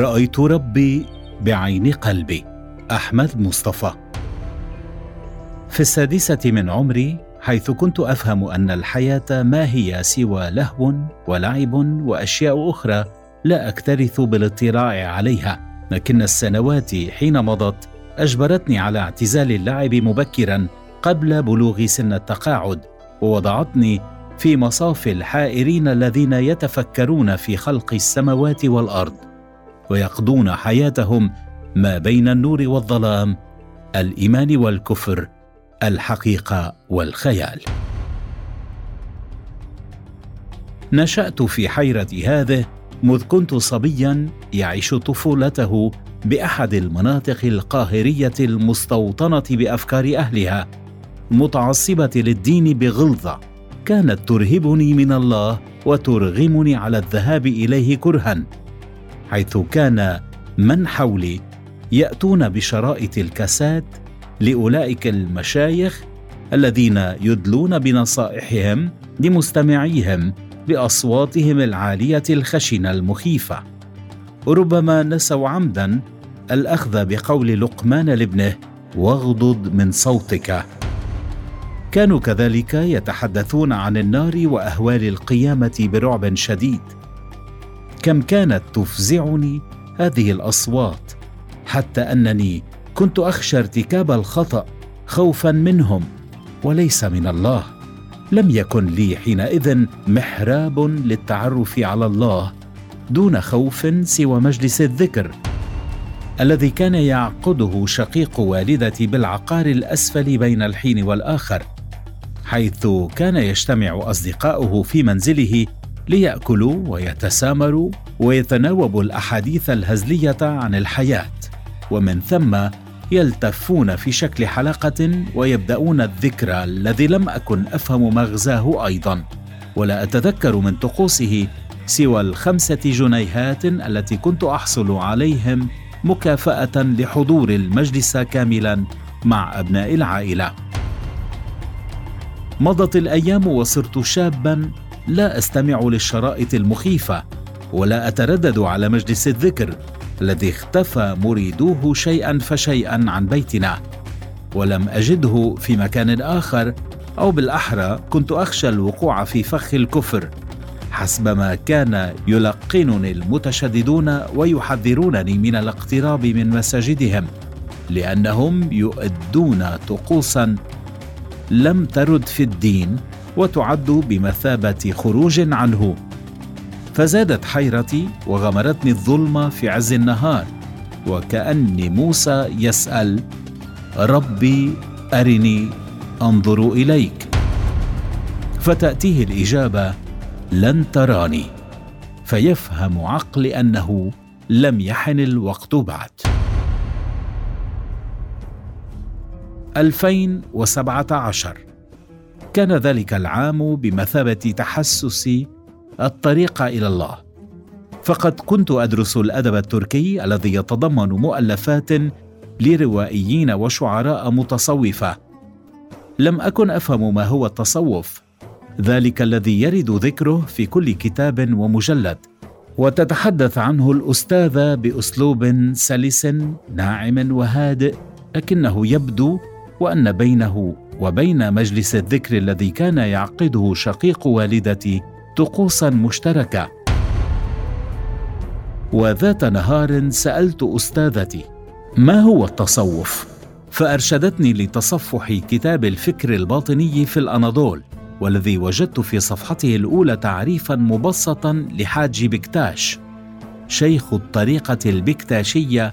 رأيت ربي بعين قلبي. أحمد مصطفى. في السادسة من عمري حيث كنت أفهم أن الحياة ما هي سوى لهو ولعب وأشياء أخرى لا أكترث بالاطلاع عليها. لكن السنوات حين مضت أجبرتني على اعتزال اللعب مبكرا قبل بلوغ سن التقاعد ووضعتني في مصاف الحائرين الذين يتفكرون في خلق السماوات والأرض. ويقضون حياتهم ما بين النور والظلام الإيمان والكفر الحقيقة والخيال. نشأت في حيرة هذه مذ كنت صبيا يعيش طفولته بأحد المناطق القاهرية المستوطنة بأفكار أهلها متعصبة للدين بغلظة. كانت ترهبني من الله وترغمني على الذهاب إليه كرها. حيث كان من حولي يأتون بشرائط الكاسات لأولئك المشايخ الذين يدلون بنصائحهم لمستمعيهم بأصواتهم العالية الخشنة المخيفة. ربما نسوا عمدا الأخذ بقول لقمان لابنه واغضض من صوتك. كانوا كذلك يتحدثون عن النار وأهوال القيامة برعب شديد. كم كانت تفزعني هذه الأصوات حتى أنني كنت أخشى ارتكاب الخطأ خوفا منهم وليس من الله. لم يكن لي حينئذ محراب للتعرف على الله دون خوف سوى مجلس الذكر الذي كان يعقده شقيق والدتي بالعقار الأسفل بين الحين والآخر حيث كان يجتمع أصدقاؤه في منزله ليأكلوا ويتسامروا ويتناوبوا الأحاديث الهزلية عن الحياة ومن ثم يلتفون في شكل حلقة ويبدأون الذكرى الذي لم أكن أفهم مغزاه أيضا. ولا أتذكر من طقوسه سوى الخمسة جنيهات التي كنت أحصل عليهم مكافأة لحضور المجلس كاملا مع أبناء العائلة. مضت الأيام وصرت شابا لا أستمع للشرائط المخيفة ولا أتردد على مجلس الذكر الذي اختفى مريدوه شيئا فشيئا عن بيتنا ولم أجده في مكان آخر أو بالأحرى كنت أخشى الوقوع في فخ الكفر حسب ما كان يلقنني المتشددون ويحذرونني من الاقتراب من مساجدهم لأنهم يؤدون طقوسا لم ترد في الدين وتعد بمثابة خروج عنه. فزادت حيرتي وغمرتني الظلمه في عز النهار وكاني موسى يسأل ربي أرني أنظر إليك. فتأتيه الإجابة لن تراني. فيفهم عقلي أنه لم يحن الوقت بعد. 2017 كان ذلك العام بمثابة تحسسي الطريق إلى الله. فقد كنت أدرس الأدب التركي الذي يتضمن مؤلفات لروائيين وشعراء متصوفة. لم أكن أفهم ما هو التصوف. ذلك الذي يرد ذكره في كل كتاب ومجلد. وتتحدث عنه الاستاذه بأسلوب سلس ناعم وهادئ لكنه يبدو وأن بينه وبين مجلس الذكر الذي كان يعقده شقيق والدتي طقوسا مشتركة. وذات نهار سألت أستاذتي ما هو التصوف؟ فأرشدتني لتصفح كتاب الفكر الباطني في الأناضول والذي وجدت في صفحته الأولى تعريفا مبسطا لحاج بكتاش شيخ الطريقة البكتاشية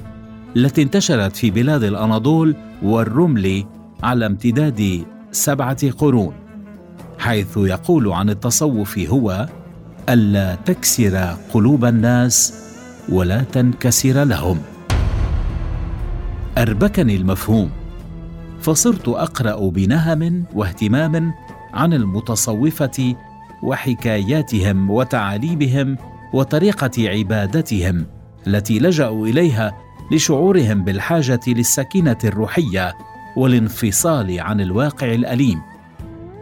التي انتشرت في بلاد الأناضول والرمل على امتداد سبعة قرون حيث يقول عن التصوف هو ألا تكسر قلوب الناس ولا تنكسر لهم. أربكني المفهوم فصرت أقرأ بنهم واهتمام عن المتصوفة وحكاياتهم وتعاليمهم وطريقة عبادتهم التي لجأوا إليها لشعورهم بالحاجة للسكينة الروحية والانفصال عن الواقع الأليم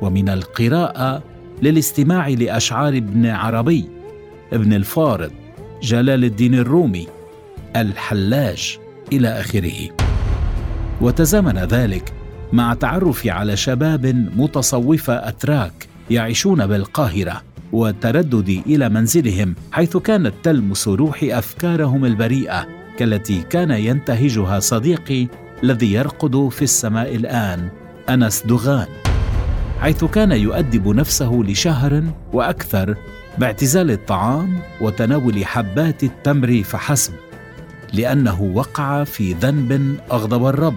ومن القراءة للاستماع لأشعار ابن عربي ابن الفارض جلال الدين الرومي الحلاج إلى آخره. وتزامن ذلك مع تعرفي على شباب متصوفة أتراك يعيشون بالقاهرة وترددي إلى منزلهم حيث كانت تلمس روحي أفكارهم البريئة كالتي كان ينتهجها صديقي الذي يرقد في السماء الآن أنس دوغان. حيث كان يؤدب نفسه لشهر وأكثر باعتزال الطعام وتناول حبات التمر فحسب لأنه وقع في ذنب أغضب الرب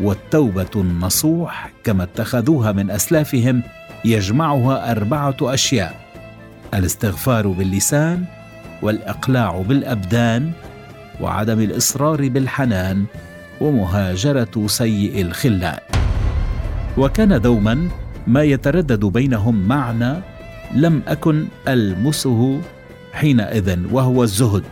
والتوبة النصوح كما اتخذوها من أسلافهم يجمعها أربعة أشياء الاستغفار باللسان والإقلاع بالأبدان وعدم الإصرار بالحنان. ومهاجرة سيء الخلان وكان دوما ما يتردد بينهم معنى لم أكن ألمسه حينئذ وهو الزهد.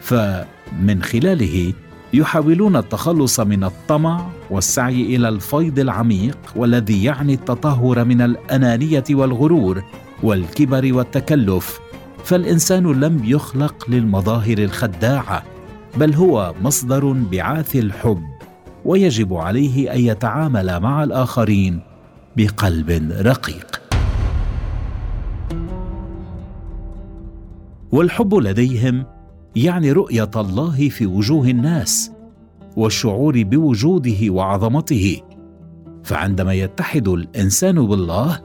فمن خلاله يحاولون التخلص من الطمع والسعي إلى الفيض العميق والذي يعني التطهر من الأنانية والغرور والكبر والتكلف. فالإنسان لم يخلق للمظاهر الخداعة. بل هو مصدر بعاث الحب ويجب عليه أن يتعامل مع الآخرين بقلب رقيق. والحب لديهم يعني رؤية الله في وجوه الناس والشعور بوجوده وعظمته. فعندما يتحد الإنسان بالله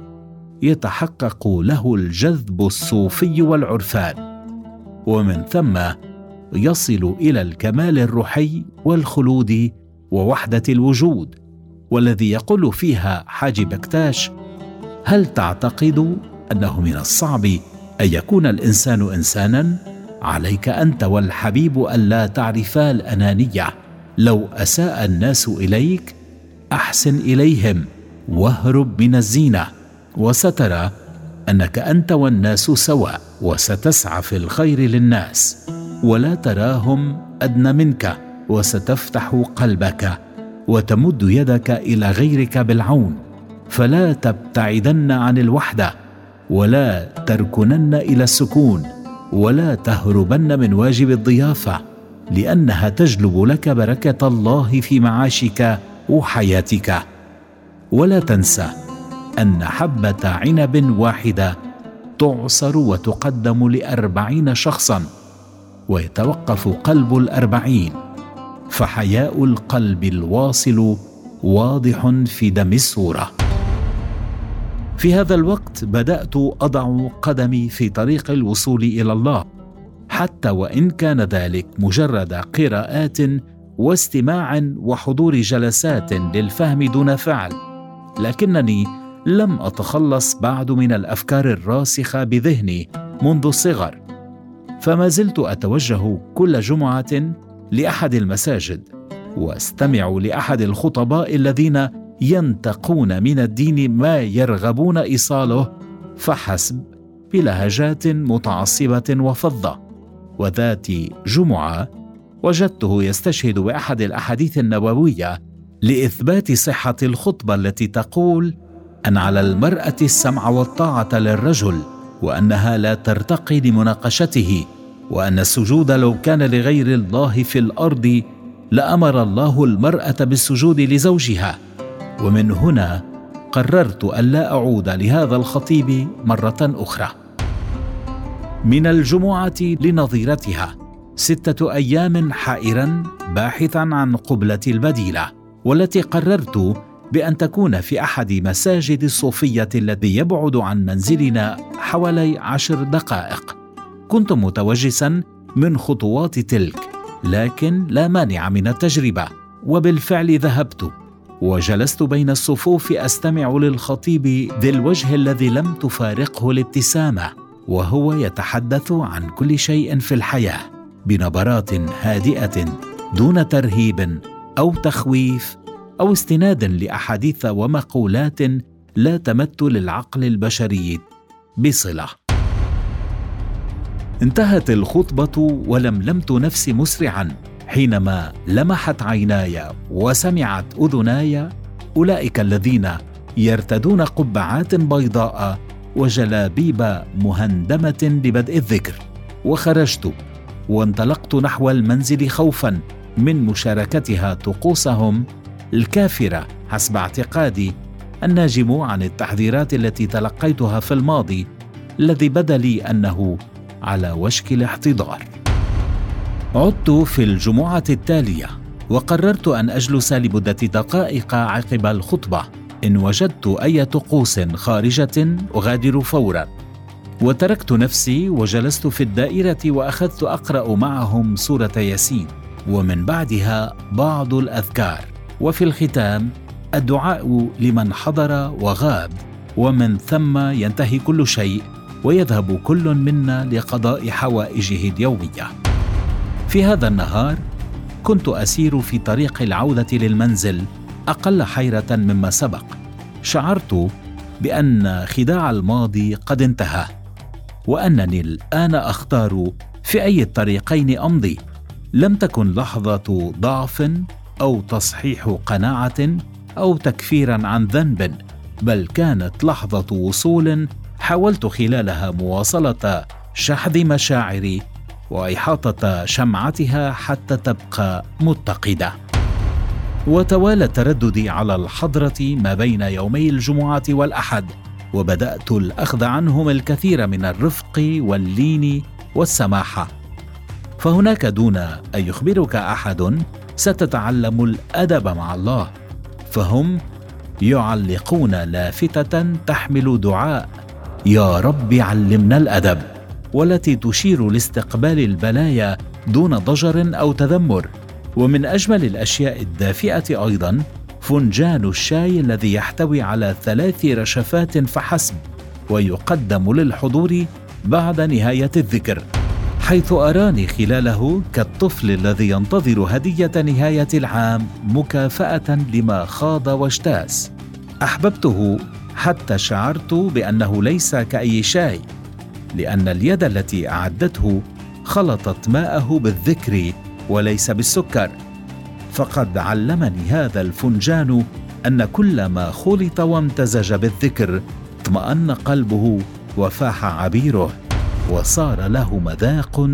يتحقق له الجذب الصوفي والعرفان. ومن ثم يصل إلى الكمال الروحي والخلود ووحدة الوجود والذي يقول فيها حاجي بكتاش هل تعتقد أنه من الصعب أن يكون الإنسان إنسانا؟ عليك أنت والحبيب ألا تعرفا الأنانية. لو أساء الناس إليك أحسن إليهم واهرب من الزينة. وسترى أنك أنت والناس سواء وستسعى في الخير للناس. ولا تراهم أدنى منك وستفتح قلبك وتمد يدك إلى غيرك بالعون. فلا تبتعدن عن الوحدة ولا تركنن إلى السكون ولا تهربن من واجب الضيافة لأنها تجلب لك بركة الله في معاشك وحياتك. ولا تنسى أن حبة عنب واحدة تعصر وتقدم لأربعين شخصا. ويتوقف قلب الأربعين فحياء القلب الواصل واضح في دم الصورة. في هذا الوقت بدأت أضع قدمي في طريق الوصول إلى الله حتى وإن كان ذلك مجرد قراءات واستماع وحضور جلسات للفهم دون فعل. لكنني لم أتخلص بعد من الأفكار الراسخة بذهني منذ الصغر. فما زلت أتوجه كل جمعة لأحد المساجد وأستمع لأحد الخطباء الذين ينتقون من الدين ما يرغبون إيصاله فحسب بلهجات متعصبة وفظه وذات جمعة وجدته يستشهد بأحد الأحاديث النبوية لإثبات صحة الخطبة التي تقول أن على المرأة السمع والطاعة للرجل وأنها لا ترتقي لمناقشته وأن السجود لو كان لغير الله في الأرض لأمر الله المرأة بالسجود لزوجها. ومن هنا قررت الا أعود لهذا الخطيب مرة أخرى. من الجمعة لنظيرتها ستة أيام حائرا باحثا عن قبلتي البديلة والتي قررت بأن تكون في أحد مساجد الصوفية الذي يبعد عن منزلنا حوالي عشر دقائق. كنت متوجسا من خطوات تلك لكن لا مانع من التجربة وبالفعل ذهبت وجلست بين الصفوف أستمع للخطيب ذي الوجه الذي لم تفارقه الابتسامة وهو يتحدث عن كل شيء في الحياة بنبرات هادئة دون ترهيب أو تخويف أو استناد لأحاديث ومقولات لا تمت للعقل البشري بصلة. انتهت الخطبة ولملمت نفسي مسرعا حينما لمحت عيناي وسمعت أذناي. أولئك الذين يرتدون قبعات بيضاء وجلابيب مهندمة لبدء الذكر. وخرجت وانطلقت نحو المنزل خوفا من مشاركتها طقوسهم الكافرة حسب اعتقادي الناجم عن التحذيرات التي تلقيتها في الماضي الذي بدا لي أنه على وشك الاحتضار. عدت في الجمعة التالية وقررت أن أجلس لمدة دقائق عقب الخطبة إن وجدت أي طقوس خارجة أغادر فورا. وتركت نفسي وجلست في الدائرة وأخذت أقرأ معهم سورة ياسين ومن بعدها بعض الأذكار. وفي الختام الدعاء لمن حضر وغاب ومن ثم ينتهي كل شيء ويذهب كل منا لقضاء حوائجه اليومية. في هذا النهار كنت أسير في طريق العودة للمنزل أقل حيرة مما سبق. شعرت بأن خداع الماضي قد انتهى وأنني الآن أختار في أي الطريقين أمضي. لم تكن لحظة ضعف أو تصحيح قناعة أو تكفيرا عن ذنب بل كانت لحظة وصول حاولت خلالها مواصلة شحذ مشاعري وإحاطة شمعتها حتى تبقى متقدة. وتوالى ترددي على الحضرة ما بين يومي الجمعة والأحد وبدأت الأخذ عنهم الكثير من الرفق واللين والسماحه فهناك دون أن يخبرك أحد ستتعلم الأدب مع الله. فهم يعلقون لافتة تحمل دعاء. يا رب علمنا الأدب والتي تشير لاستقبال البلايا دون ضجر أو تذمر. ومن أجمل الأشياء الدافئة أيضا فنجان الشاي الذي يحتوي على ثلاث رشفات فحسب ويقدم للحضور بعد نهاية الذكر. حيث أراني خلاله كالطفل الذي ينتظر هدية نهاية العام مكافأة لما خاض واجتاز أحببته حتى شعرت بأنه ليس كأي شاي لأن اليد التي أعدته خلطت ماءه بالذكر وليس بالسكر. فقد علمني هذا الفنجان أن كل ما خلط وامتزج بالذكر اطمأن قلبه وفاح عبيره. وصار له مذاق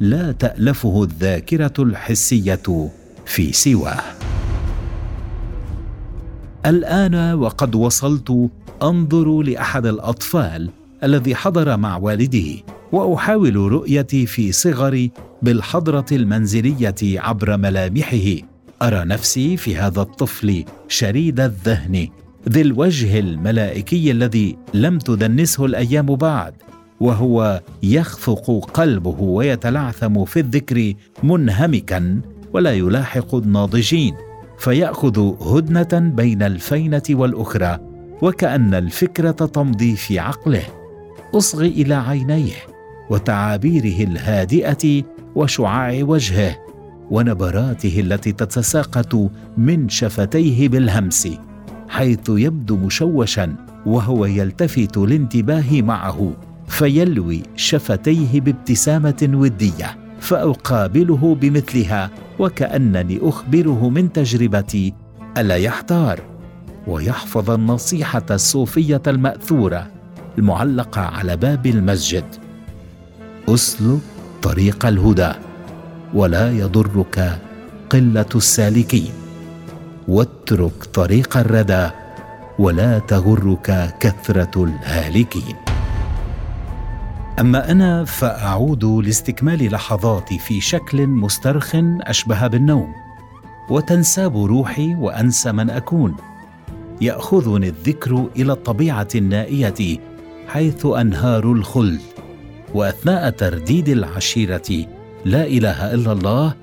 لا تألفه الذاكرة الحسية في سواه. الآن وقد وصلت أنظر لأحد الأطفال الذي حضر مع والده وأحاول رؤيتي في صغري بالحضرة المنزلية عبر ملامحه. أرى نفسي في هذا الطفل شريد الذهن ذي الوجه الملائكي الذي لم تدنسه الأيام بعد. وهو يخفق قلبه ويتلعثم في الذكر منهمكا ولا يلاحق الناضجين فيأخذ هدنة بين الفينة والأخرى وكأن الفكرة تمضي في عقله. أصغي إلى عينيه وتعابيره الهادئة وشعاع وجهه ونبراته التي تتساقط من شفتيه بالهمس حيث يبدو مشوشا وهو يلتفت الانتباه معه. فيلوي شفتيه بابتسامة ودية فأقابله بمثلها وكأنني أخبره من تجربتي ألا يحتار؟ ويحفظ النصيحة الصوفية المأثورة المعلقة على باب المسجد. اسلك طريق الهدى ولا يضرك قلة السالكين. واترك طريق الردى ولا تغرك كثرة الهالكين. أما أنا فأعود لاستكمال لحظاتي في شكل مسترخ أشبه بالنوم وتنساب روحي وأنسى من أكون. يأخذني الذكر إلى الطبيعة النائية حيث أنهار الخلد. وأثناء ترديد العشيرة لا إله إلا الله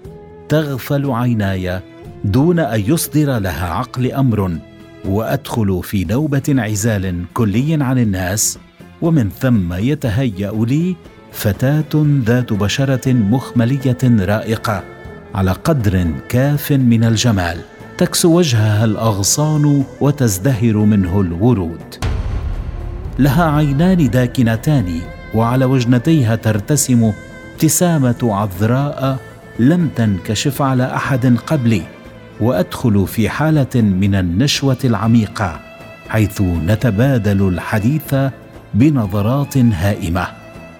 تغفل عيناي دون أن يصدر لها عقل أمر وأدخل في نوبة انعزال كلي عن الناس ومن ثم يتهيأ لي فتاة ذات بشرة مخملية رائقة على قدر كاف من الجمال تكسو وجهها الأغصان وتزدهر منه الورود. لها عينان داكنتان وعلى وجنتيها ترتسم ابتسامة عذراء لم تنكشف على أحد قبلي وأدخل في حالة من النشوة العميقة حيث نتبادل الحديث بنظرات هائمة.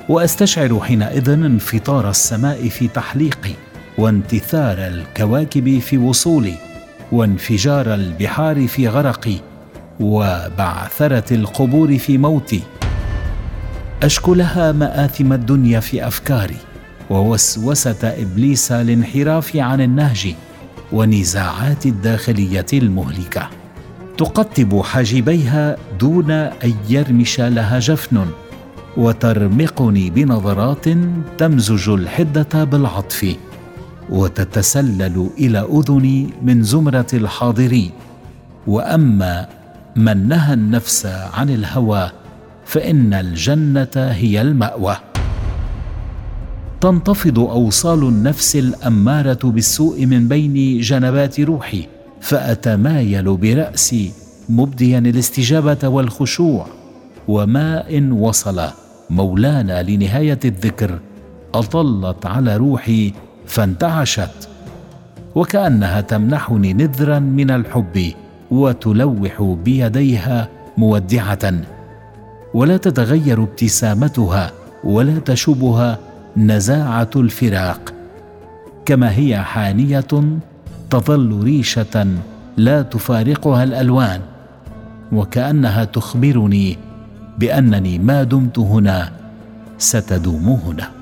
وأستشعر حينئذ انفطار السماء في تحليقي وانتثار الكواكب في وصولي وانفجار البحار في غرقي وبعثرة القبور في موتي أشكو لها مآثم الدنيا في أفكاري ووسوسة إبليس الانحراف عن النهج ونزاعات الداخلية المهلكة. تقطب حاجبيها دون أن يرمش لها جفن وترمقني بنظرات تمزج الحدة بالعطف وتتسلل إلى اذني من زمرة الحاضرين وأما من نهى النفس عن الهوى فإن الجنة هي المأوى. تنتفض أوصال النفس الأمارة بالسوء من بين جنبات روحي. فأتمايل براسي مبديا الاستجابة والخشوع وما ان وصل مولانا لنهاية الذكر أطلت على روحي فانتعشت وكأنها تمنحني نذرا من الحب وتلوح بيديها مودعة ولا تتغير ابتسامتها ولا تشوبها نزاعة الفراق كما هي حانية تظل ريشة لا تفارقها الألوان وكأنها تخبرني بأنني ما دمت هنا ستدوم هنا.